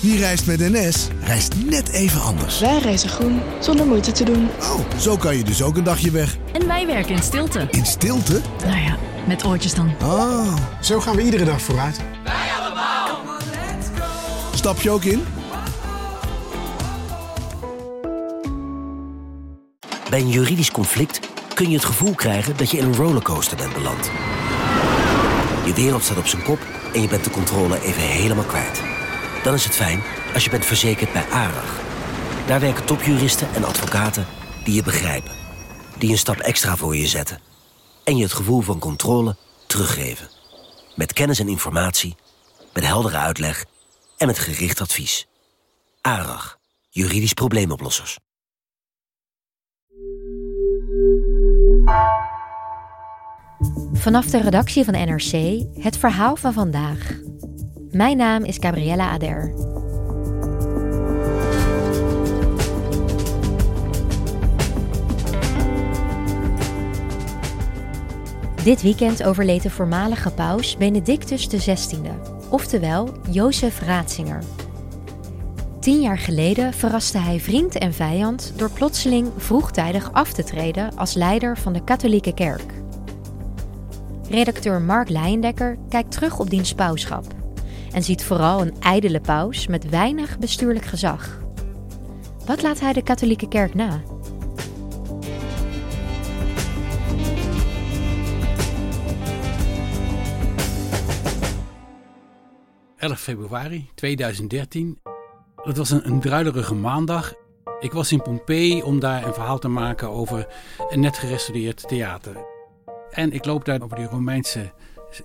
Wie reist met NS, reist net even anders. Wij reizen groen, zonder moeite te doen. Oh, zo kan je dus ook een dagje weg. En wij werken in stilte. In stilte? Nou ja, met oortjes dan. Ah. Zo gaan we iedere dag vooruit. Stap je ook in? Bij een juridisch conflict kun je het gevoel krijgen dat je in een rollercoaster bent beland. Je wereld staat op zijn kop en je bent de controle even helemaal kwijt. Dan is het fijn als je bent verzekerd bij ARAG. Daar werken topjuristen en advocaten die je begrijpen. Die een stap extra voor je zetten. En je het gevoel van controle teruggeven. Met kennis en informatie, met heldere uitleg en met gericht advies. ARAG, juridisch probleemoplossers. Vanaf de redactie van NRC het verhaal van vandaag. Mijn naam is Gabriella Ader. Dit weekend overleed de voormalige paus Benedictus XVI, oftewel Jozef Ratzinger. Tien jaar geleden verraste hij vriend en vijand door plotseling vroegtijdig af te treden als leider van de katholieke kerk. Redacteur Mark Leijendekker kijkt terug op diens pauschap en ziet vooral een ijdele paus met weinig bestuurlijk gezag. Wat laat hij de katholieke kerk na? ...11 februari 2013. Het was een, druilerige maandag. Ik was in Pompeii om daar een verhaal te maken over een net gerestaureerd theater. En ik loop daar over die Romeinse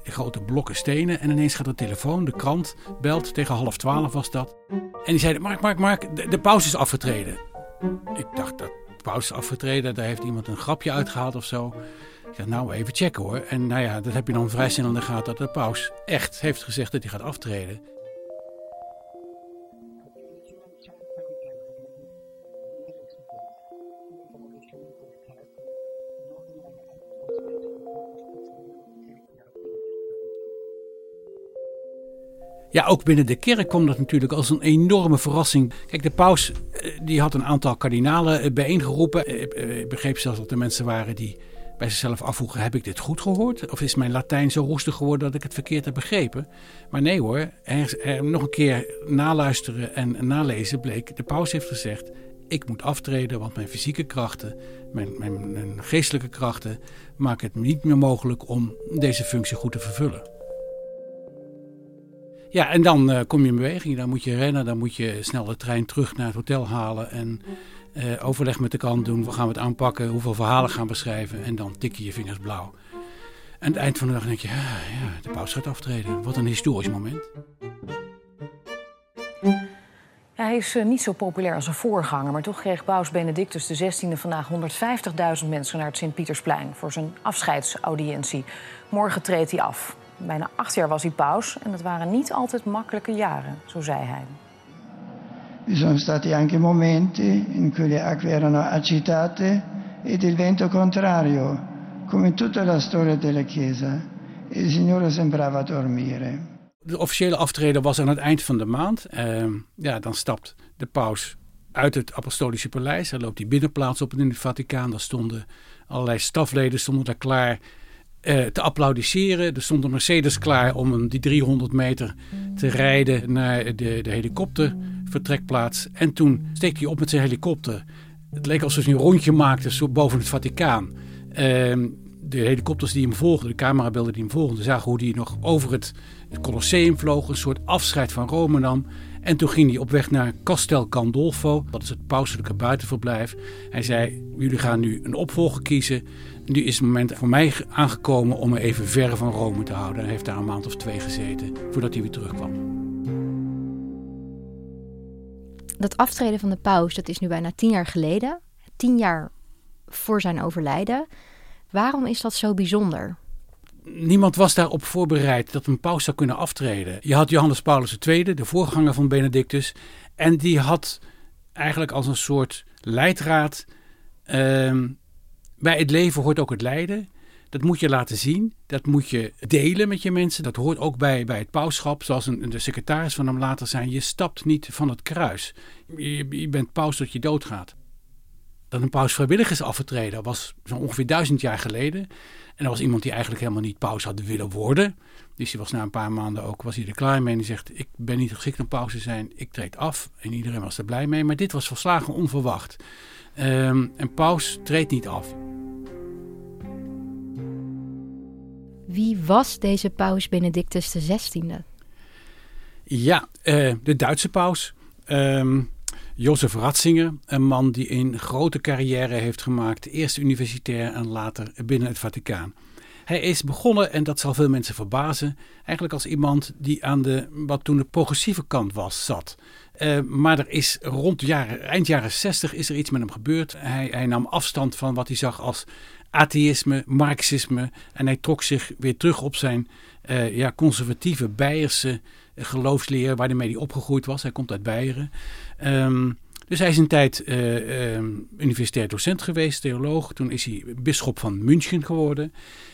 grote blokken stenen. En ineens gaat de telefoon, de krant, belt. Tegen half twaalf was dat. En die zeiden, Mark, Mark, Mark, de, de paus is afgetreden. Ik dacht, dat paus is afgetreden. Daar heeft iemand een grapje uitgehaald of zo. Ik dacht, nou, even checken hoor. En nou ja, dat heb je dan vrij snel in de gaten dat de paus echt heeft gezegd dat hij gaat aftreden. Ja, ook binnen de kerk kwam dat natuurlijk als een enorme verrassing. Kijk, de paus eh, die had een aantal kardinalen eh, bijeengeroepen. Eh, Ik begreep zelfs dat er mensen waren die bij zichzelf afvroegen: heb ik dit goed gehoord? Of is mijn Latijn zo roestig geworden dat ik het verkeerd heb begrepen? Maar nee hoor, nog een keer naluisteren en nalezen bleek: de paus heeft gezegd: ik moet aftreden, want mijn fysieke krachten, mijn, mijn, mijn geestelijke krachten, maken het niet meer mogelijk om deze functie goed te vervullen. Ja, en dan uh, kom je in beweging. Dan moet je rennen, dan moet je snel de trein terug naar het hotel halen en uh, overleg met de kant doen. Hoe gaan we het aanpakken? Hoeveel verhalen gaan we schrijven? En dan tik je je vingers blauw. En aan het eind van de dag denk je, ja, ja de paus gaat aftreden. Wat een historisch moment. Hij is uh, niet zo populair als zijn voorganger, maar toch kreeg paus Benedictus XVI vandaag 150.000 mensen naar het Sint-Pietersplein voor zijn afscheidsaudiëntie. Morgen treedt hij af. Bijna acht jaar was hij paus en dat waren niet altijd makkelijke jaren, zo zei hij. Vi sono stati anche momenti in cui le acque erano agitate ed il vento contrario, come in tutta la storia della Chiesa. Il Signore sembrava dormire. De officiële aftreden was aan het eind van de maand. Uh, ja, dan stapt de paus uit het apostolische paleis. Dan loopt hij binnenplaats op in het Vaticaan. Daar stonden allerlei stafleden stonden daar klaar uh, te applaudisseren. Er stond een Mercedes klaar om die 300 meter te rijden naar de, de helikoptervertrekplaats. En toen steekt hij op met zijn helikopter. Het leek alsof hij een rondje maakte zo boven het Vaticaan. Uh, de helikopters die hem volgden, de camerabeelden die hem volgden, zagen hoe hij nog over het, het Colosseum vloog. Een soort afscheid van Rome nam. En toen ging hij op weg naar Castel Gandolfo, dat is het pauselijke buitenverblijf. Hij zei, jullie gaan nu een opvolger kiezen. Nu is het moment voor mij aangekomen om me even ver van Rome te houden. Hij heeft daar een maand of twee gezeten voordat hij weer terugkwam. Dat aftreden van de paus, dat is nu bijna tien jaar geleden. Tien jaar voor zijn overlijden. Waarom is dat zo bijzonder? Niemand was daarop voorbereid dat een paus zou kunnen aftreden. Je had Johannes Paulus II, de voorganger van Benedictus. En die had eigenlijk als een soort leidraad... Uh, bij het leven hoort ook het lijden. Dat moet je laten zien. Dat moet je delen met je mensen. Dat hoort ook bij, bij het pauschap. Zoals een, de secretaris van hem later zei. Je stapt niet van het kruis. Je, je bent paus tot je doodgaat. Dat een paus vrijwillig is afgetreden was zo ongeveer duizend jaar geleden. En er was iemand die eigenlijk helemaal niet paus had willen worden. Dus die was na een paar maanden ook was hij er klaar mee. En die zegt, ik ben niet geschikt om paus te zijn. Ik treed af. En iedereen was er blij mee. Maar dit was volslagen onverwacht. Um, en paus treedt niet af. Wie was deze paus Benedictus XVI? Ja, uh, de Duitse paus. Um, Jozef Ratzinger, een man die een grote carrière heeft gemaakt. Eerst universitair en later binnen het Vaticaan. Hij is begonnen, en dat zal veel mensen verbazen, eigenlijk als iemand die aan de, wat toen de progressieve kant was, zat. Uh, maar er is rond jaren, eind jaren 60 is er iets met hem gebeurd. Hij, hij nam afstand van wat hij zag als atheïsme, marxisme. En hij trok zich weer terug op zijn uh, ja, conservatieve Beierse geloofsleer waar hij opgegroeid was. Hij komt uit Beieren. Um, dus hij is een tijd uh, universitair docent geweest, theoloog. Toen is hij bisschop van München geworden.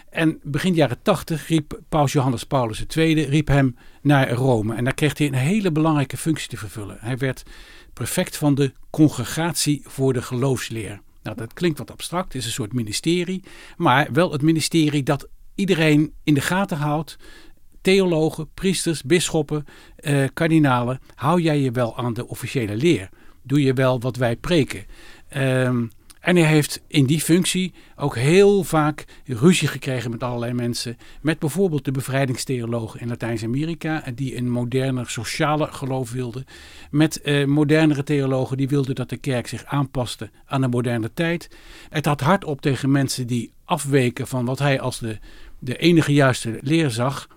En begin jaren tachtig riep paus Johannes Paulus II hem naar Rome. En daar kreeg hij een hele belangrijke functie te vervullen. Hij werd prefect van de Congregatie voor de Geloofsleer. Nou, dat klinkt wat abstract, het is een soort ministerie. Maar wel het ministerie dat iedereen in de gaten houdt. Theologen, priesters, bisschoppen, eh, kardinalen. Hou jij je wel aan de officiële leer? Doe je wel wat wij preken? Um, en hij heeft in die functie ook heel vaak ruzie gekregen met allerlei mensen. Met bijvoorbeeld de bevrijdingstheologen in Latijns-Amerika, die een moderner sociale geloof wilden. Met eh, modernere theologen die wilden dat de kerk zich aanpaste aan de moderne tijd. Het had hard op tegen mensen die afweken van wat hij als de, de enige juiste leer zag.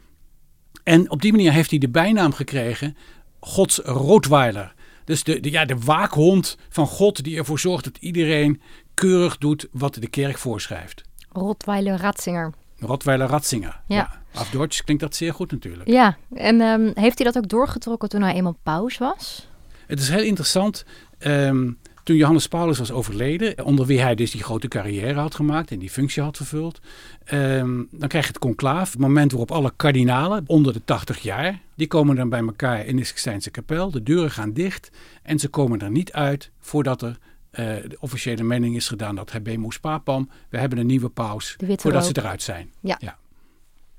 En op die manier heeft hij de bijnaam gekregen Gods Rottweiler. Dus de, de, ja, de waakhond van God die ervoor zorgt dat iedereen keurig doet wat de kerk voorschrijft. Rottweiler Ratzinger. Rottweiler Ratzinger. Ja. ja. Af Duits klinkt dat zeer goed natuurlijk. Ja, en um, heeft hij dat ook doorgetrokken toen hij eenmaal paus was? Het is heel interessant. Um, toen Johannes Paulus was overleden, onder wie hij dus die grote carrière had gemaakt en die functie had vervuld, um, dan krijg je het conclaaf, het moment waarop alle kardinalen onder de 80 jaar, die komen dan bij elkaar in de Sixtijnse kapel, de deuren gaan dicht en ze komen er niet uit voordat er uh, de officiële mening is gedaan dat habemus papam, we hebben een nieuwe paus, voordat ze eruit zijn. Ja. ja.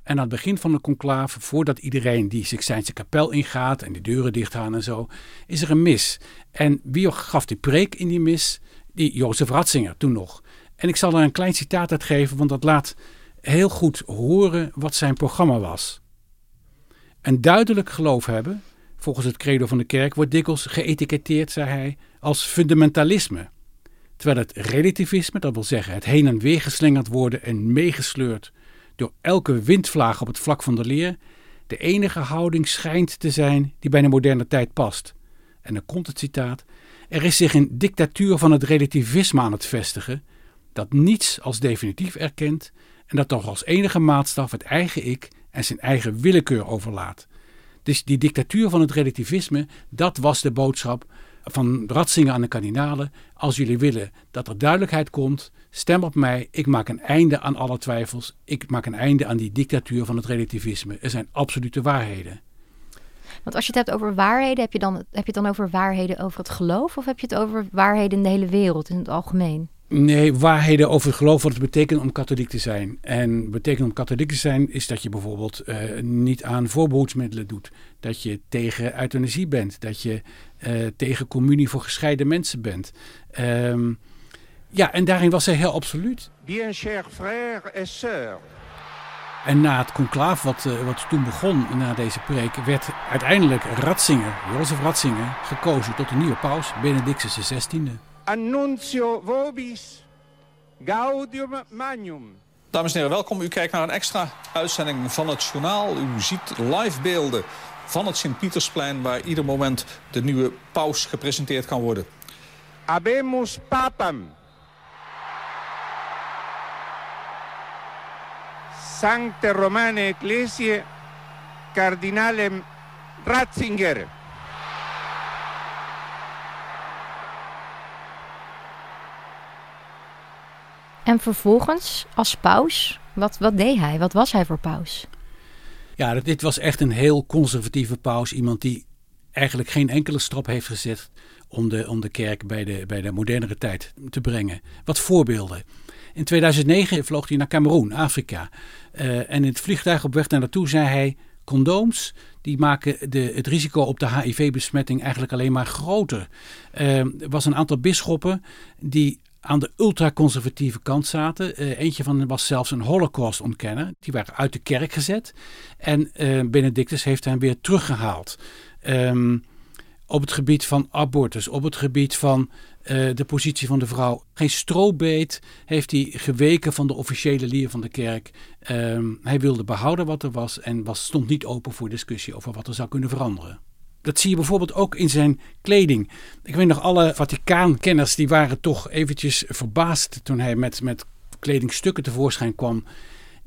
En aan het begin van de conclave, voordat iedereen die Sixtijnse kapel ingaat en de deuren dicht gaan en zo, is er een mis. En wie gaf die preek in die mis? Die Jozef Ratzinger toen nog. En ik zal er een klein citaat uit geven, want dat laat heel goed horen wat zijn programma was. Een duidelijk geloof hebben, volgens het credo van de kerk, wordt dikwijls geëtiketteerd, zei hij, als fundamentalisme. Terwijl het relativisme, dat wil zeggen het heen en weer geslingerd worden en meegesleurd door elke windvlaag op het vlak van de leer, de enige houding schijnt te zijn die bij de moderne tijd past. En dan komt het citaat: Er is zich een dictatuur van het relativisme aan het vestigen, dat niets als definitief erkent en dat toch als enige maatstaf het eigen ik en zijn eigen willekeur overlaat. Dus die dictatuur van het relativisme, dat was de boodschap van Ratzinger aan de kardinalen. Als jullie willen dat er duidelijkheid komt, stem op mij. Ik maak een einde aan alle twijfels. Ik maak een einde aan die dictatuur van het relativisme. Er zijn absolute waarheden. Want als je het hebt over waarheden, heb je, dan, heb je het dan over waarheden over het geloof? Of heb je het over waarheden in de hele wereld, in het algemeen? Nee, waarheden over het geloof, wat het betekent om katholiek te zijn. En betekent om katholiek te zijn is dat je bijvoorbeeld uh, niet aan voorbehoedsmiddelen doet. Dat je tegen euthanasie bent. Dat je uh, tegen communie voor gescheiden mensen bent. Um, ja, en daarin was hij heel absoluut. Bien cher frère et sœur. En na het conclaaf wat, uh, wat toen begon, na deze preek, werd uiteindelijk Ratzinger, Jozef Ratzinger, gekozen tot de nieuwe paus, Benedictus XVI. Annuncio vobis gaudium magnum. Dames en heren, welkom. U kijkt naar een extra uitzending van het journaal. U ziet live beelden van het Sint-Pietersplein... waar ieder moment de nieuwe paus gepresenteerd kan worden. Abemus papam. Sancte Romane Ecclesiae Cardinalem Ratzinger. En vervolgens, als paus, Wat, wat deed hij? Wat was hij voor paus? Ja, dit was echt een heel conservatieve paus. Iemand die eigenlijk geen enkele stap heeft gezet om de, om de kerk bij de, bij de modernere tijd te brengen. Wat voorbeelden. In 2009 vloog hij naar Cameroen, Afrika. Uh, en in het vliegtuig op weg naar naartoe zei hij: condooms die maken de, het risico op de HIV-besmetting eigenlijk alleen maar groter. Uh, er was een aantal bisschoppen die aan de ultraconservatieve kant zaten. Uh, eentje van hen was zelfs een holocaust-ontkenner. Die waren uit de kerk gezet. En uh, Benedictus heeft hen weer teruggehaald. Um, op het gebied van abortus, op het gebied van uh, de positie van de vrouw. Geen strobeet heeft hij geweken van de officiële lier van de kerk. Um, hij wilde behouden wat er was en was, stond niet open voor discussie over wat er zou kunnen veranderen. Dat zie je bijvoorbeeld ook in zijn kleding. Ik weet nog, alle Vaticaankenners die waren toch eventjes verbaasd toen hij met, met kledingstukken tevoorschijn kwam.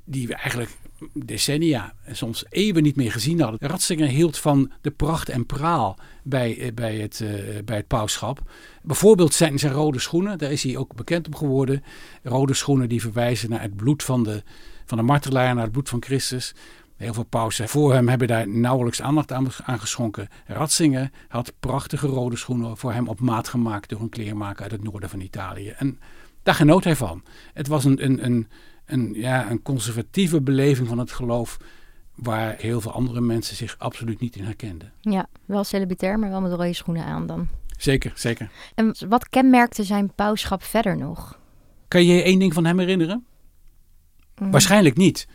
Die eigenlijk decennia, soms eeuwen niet meer gezien hadden. Ratzinger hield van de pracht en praal bij, eh, bij, het, uh, bij het pauschap. Bijvoorbeeld zijn zijn rode schoenen, daar is hij ook bekend om geworden. Rode schoenen die verwijzen naar het bloed van de, van de martelaar, naar het bloed van Christus. Heel veel pausen voor hem hebben daar nauwelijks aandacht aan, geschonken. Ratzinger had prachtige rode schoenen voor hem op maat gemaakt door een kleermaker uit het noorden van Italië. En daar genoot hij van. Het was een, een, een een, ja, een conservatieve beleving van het geloof. Waar heel veel andere mensen zich absoluut niet in herkenden. Ja, wel celibatair, maar wel met rode schoenen aan dan. Zeker, zeker. En wat kenmerkte zijn pauschap verder nog? Kan je je één ding van hem herinneren? Mm. Waarschijnlijk niet.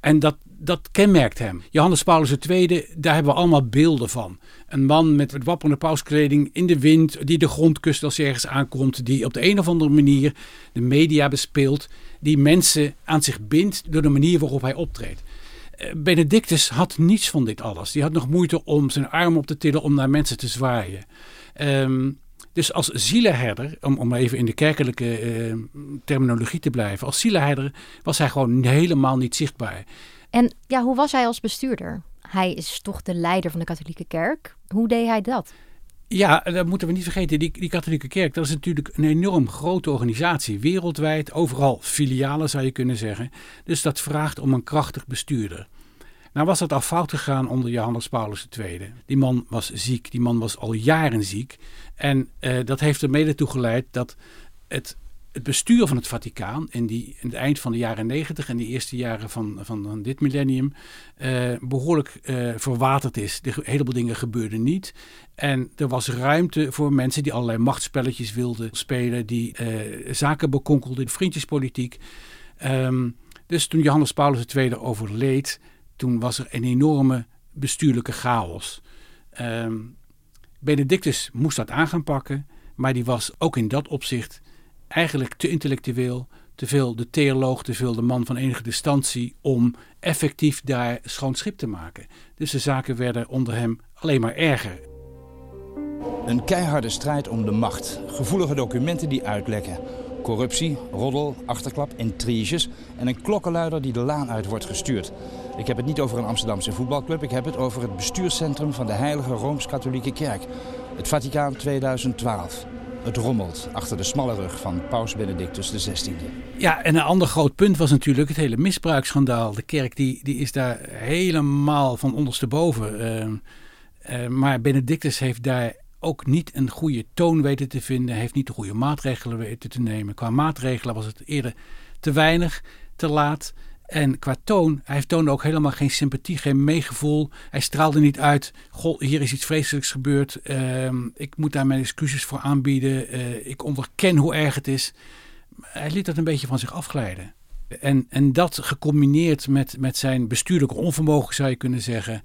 En dat, dat kenmerkt hem. Johannes Paulus II, daar hebben we allemaal beelden van. Een man met wat wapperende pauskleding in de wind, die de grond kust als hij ergens aankomt, die op de een of andere manier de media bespeelt, die mensen aan zich bindt door de manier waarop hij optreedt. Eh, Benedictus had niets van dit alles. Die had nog moeite om zijn arm op te tillen om naar mensen te zwaaien. Um, dus als zielenherder, om, om even in de kerkelijke eh, terminologie te blijven, als zielenherder was hij gewoon helemaal niet zichtbaar. En ja, hoe was hij als bestuurder? Hij is toch de leider van de katholieke kerk. Hoe deed hij dat? Ja, dat moeten we niet vergeten. Die, die katholieke kerk, dat is natuurlijk een enorm grote organisatie. Wereldwijd, overal filialen zou je kunnen zeggen. Dus dat vraagt om een krachtig bestuurder. Nou was dat al fout gegaan onder Johannes Paulus II. Die man was ziek, die man was al jaren ziek. En uh, dat heeft er mede toe geleid dat het, het bestuur van het Vaticaan in, die, in het eind van de jaren negentig en de eerste jaren van, van, van dit millennium uh, behoorlijk uh, verwaterd is. De heleboel dingen gebeurden niet. En er was ruimte voor mensen die allerlei machtspelletjes wilden spelen, die zaken bekonkelden, vriendjespolitiek. Um, dus toen Johannes Paulus II overleed, toen was er een enorme bestuurlijke chaos. Um, Benedictus moest dat aan gaan pakken, maar die was ook in dat opzicht eigenlijk te intellectueel, te veel de theoloog, te veel de man van enige distantie om effectief daar schoon schip te maken. Dus de zaken werden onder hem alleen maar erger. Een keiharde strijd om de macht, gevoelige documenten die uitlekken, corruptie, roddel, achterklap, intriges en een klokkenluider die de laan uit wordt gestuurd. Ik heb het niet over een Amsterdamse voetbalclub, ik heb het over het bestuurscentrum van de Heilige Rooms-Katholieke Kerk. Het Vaticaan 2012. Het rommelt achter de smalle rug van Paus Benedictus XVI. Ja, en een ander groot punt was natuurlijk het hele misbruiksschandaal. De kerk die, die is daar helemaal van ondersteboven. Uh, maar Benedictus heeft daar ook niet een goede toon weten te vinden. Heeft niet de goede maatregelen weten te nemen. Qua maatregelen was het eerder te weinig, te laat. En qua toon, hij toonde ook helemaal geen sympathie, geen meegevoel. Hij straalde niet uit, goh, hier is iets vreselijks gebeurd. Uh, ik moet daar mijn excuses voor aanbieden. Uh, ik onderken hoe erg het is. Hij liet dat een beetje van zich afglijden. En, en dat gecombineerd met, met zijn bestuurlijke onvermogen, zou je kunnen zeggen.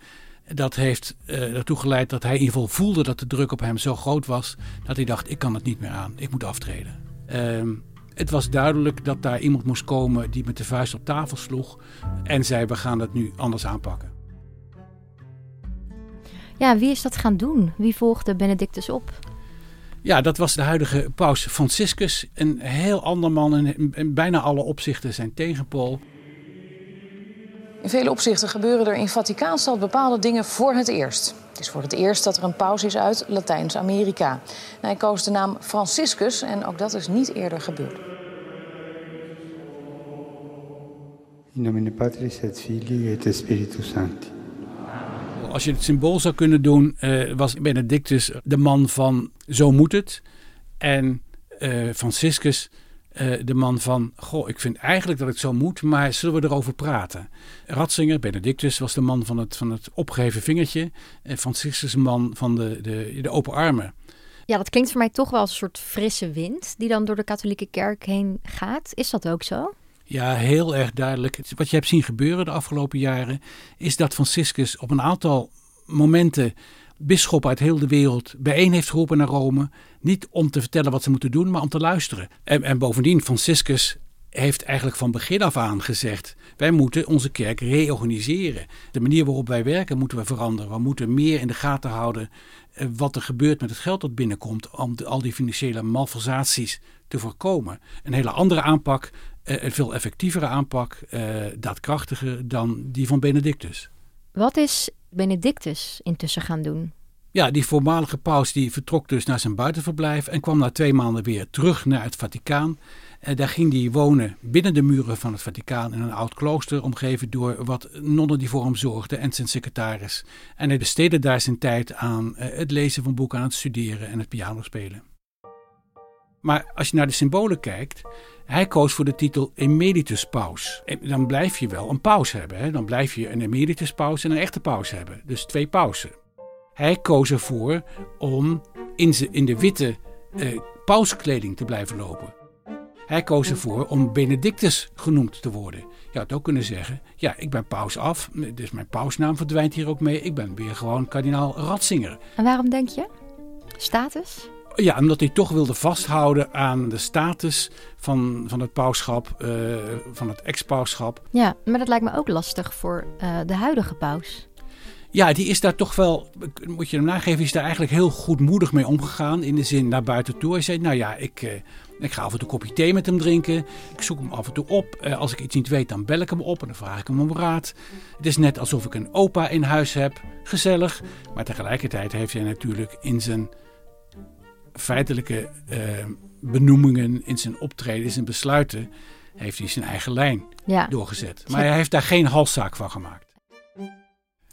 Dat heeft uh, ertoe geleid dat hij in ieder geval voelde dat de druk op hem zo groot was. Dat hij dacht, ik kan het niet meer aan, ik moet aftreden. Uh, het was duidelijk dat daar iemand moest komen die met de vuist op tafel sloeg en zei: We gaan het nu anders aanpakken. Ja, wie is dat gaan doen? Wie volgde Benedictus op? Ja, dat was de huidige paus Franciscus. Een heel ander man en in bijna alle opzichten zijn tegenpool. In vele opzichten gebeuren er in Vaticaanstad bepaalde dingen voor het eerst. Het is voor het eerst dat er een paus is uit Latijns-Amerika. Hij koos de naam Franciscus en ook dat is niet eerder gebeurd. In nomine Patris et Filii et Spiritus Sancti. Als je het symbool zou kunnen doen, uh, was Benedictus de man van zo moet het. En uh, Franciscus uh, de man van, goh, ik vind eigenlijk dat het zo moet, maar zullen we erover praten? Ratzinger, Benedictus, was de man van het, van het opgeheven vingertje. En Franciscus de man van de, de, de open armen. Ja, dat klinkt voor mij toch wel als een soort frisse wind die dan door de katholieke kerk heen gaat. Is dat ook zo? Ja, heel erg duidelijk. Wat je hebt zien gebeuren de afgelopen jaren is dat Franciscus op een aantal momenten bisschoppen uit heel de wereld bijeen heeft geroepen naar Rome. Niet om te vertellen wat ze moeten doen, maar om te luisteren. En, en bovendien, Franciscus heeft eigenlijk van begin af aan gezegd: wij moeten onze kerk reorganiseren. De manier waarop wij werken moeten we veranderen. We moeten meer in de gaten houden eh, wat er gebeurt met het geld dat binnenkomt om al die financiële malversaties te voorkomen. Een hele andere aanpak, eh, een veel effectievere aanpak, eh, daadkrachtiger dan die van Benedictus. Wat is Benedictus intussen gaan doen? Ja, die voormalige paus die vertrok dus naar zijn buitenverblijf en kwam na twee maanden weer terug naar het Vaticaan. En daar ging hij wonen binnen de muren van het Vaticaan in een oud klooster, omgeven door wat nonnen die voor hem zorgden en zijn secretaris. En hij besteedde daar zijn tijd aan eh, het lezen van boeken, aan het studeren en het piano spelen. Maar als je naar de symbolen kijkt, hij koos voor de titel emeritus paus. En dan blijf je wel een paus hebben. Hè? Dan blijf je een emeritus paus en een echte paus hebben. Dus twee pausen. Hij koos ervoor om in, in de witte eh, pauskleding te blijven lopen. Hij koos ervoor om Benedictus genoemd te worden. Je had ook kunnen zeggen: Ja, ik ben paus af, dus mijn pausnaam verdwijnt hier ook mee. Ik ben weer gewoon kardinaal Ratzinger. En waarom denk je? Status? Ja, omdat hij toch wilde vasthouden aan de status van, van het pauschap, uh, van het ex-pauschap. Ja, maar dat lijkt me ook lastig voor uh, de huidige paus. Ja, die is daar toch wel, moet je hem nageven, is daar eigenlijk heel goedmoedig mee omgegaan. In de zin naar buiten toe. Hij zei, nou ja, ik, uh, ik ga af en toe een kopje thee met hem drinken. Ik zoek hem af en toe op. als ik iets niet weet, dan bel ik hem op en dan vraag ik hem om raad. Het is net alsof ik een opa in huis heb. Gezellig. Maar tegelijkertijd heeft hij natuurlijk in zijn feitelijke uh, benoemingen, in zijn optreden, in zijn besluiten, heeft hij zijn eigen lijn ja. doorgezet. Maar hij heeft daar geen halszaak van gemaakt.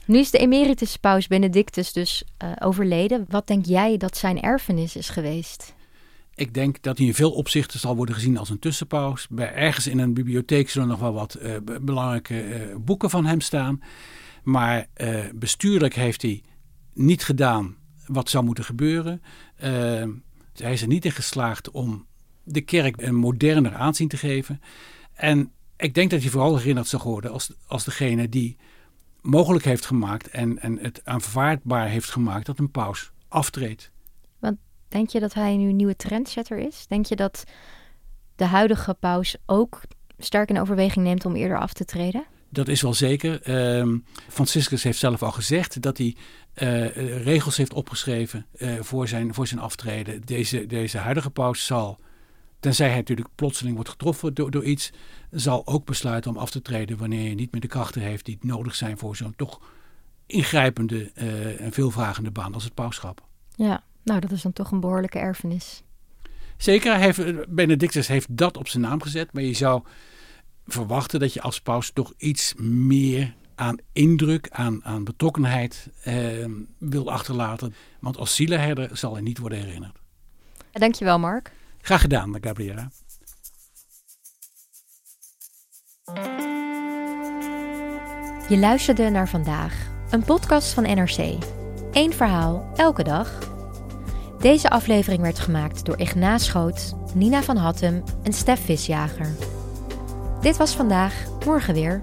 Nu is de emeritus paus Benedictus dus uh, overleden. Wat denk jij dat zijn erfenis is geweest? Ik denk dat hij in veel opzichten zal worden gezien als een tussenpaus. Bij ergens in een bibliotheek zullen nog wel wat uh, belangrijke boeken van hem staan. Maar bestuurlijk heeft hij niet gedaan wat zou moeten gebeuren. Uh, hij is er niet in geslaagd om de kerk een moderner aanzien te geven. En ik denk dat hij vooral herinnerd zal worden als, als degene die mogelijk heeft gemaakt en, en het aanvaardbaar heeft gemaakt dat een paus aftreedt. Want denk je dat hij nu een nieuwe trendsetter is? Denk je dat de huidige paus ook sterk in overweging neemt om eerder af te treden? Dat is wel zeker. Uh, Franciscus heeft zelf al gezegd dat hij uh, regels heeft opgeschreven uh, voor, zijn, voor zijn aftreden. Deze, deze huidige paus zal, tenzij hij natuurlijk plotseling wordt getroffen door, door iets, zal ook besluiten om af te treden wanneer hij niet meer de krachten heeft die nodig zijn voor zo'n toch ingrijpende uh, en veelvragende baan als het pauschap. Ja, nou dat is dan toch een behoorlijke erfenis. Zeker, heeft, Benedictus heeft dat op zijn naam gezet, maar je zou verwachten dat je als paus toch iets meer aan indruk, aan, aan betrokkenheid eh, wil achterlaten. Want als zielenherder zal hij niet worden herinnerd. Dankjewel, Mark. Graag gedaan, Gabriela. Je luisterde naar vandaag, een podcast van NRC. Eén verhaal, elke dag. Deze aflevering werd gemaakt door Ignaas Schoot, Nina van Hattem en Stef Visjager. Dit was vandaag, morgen weer.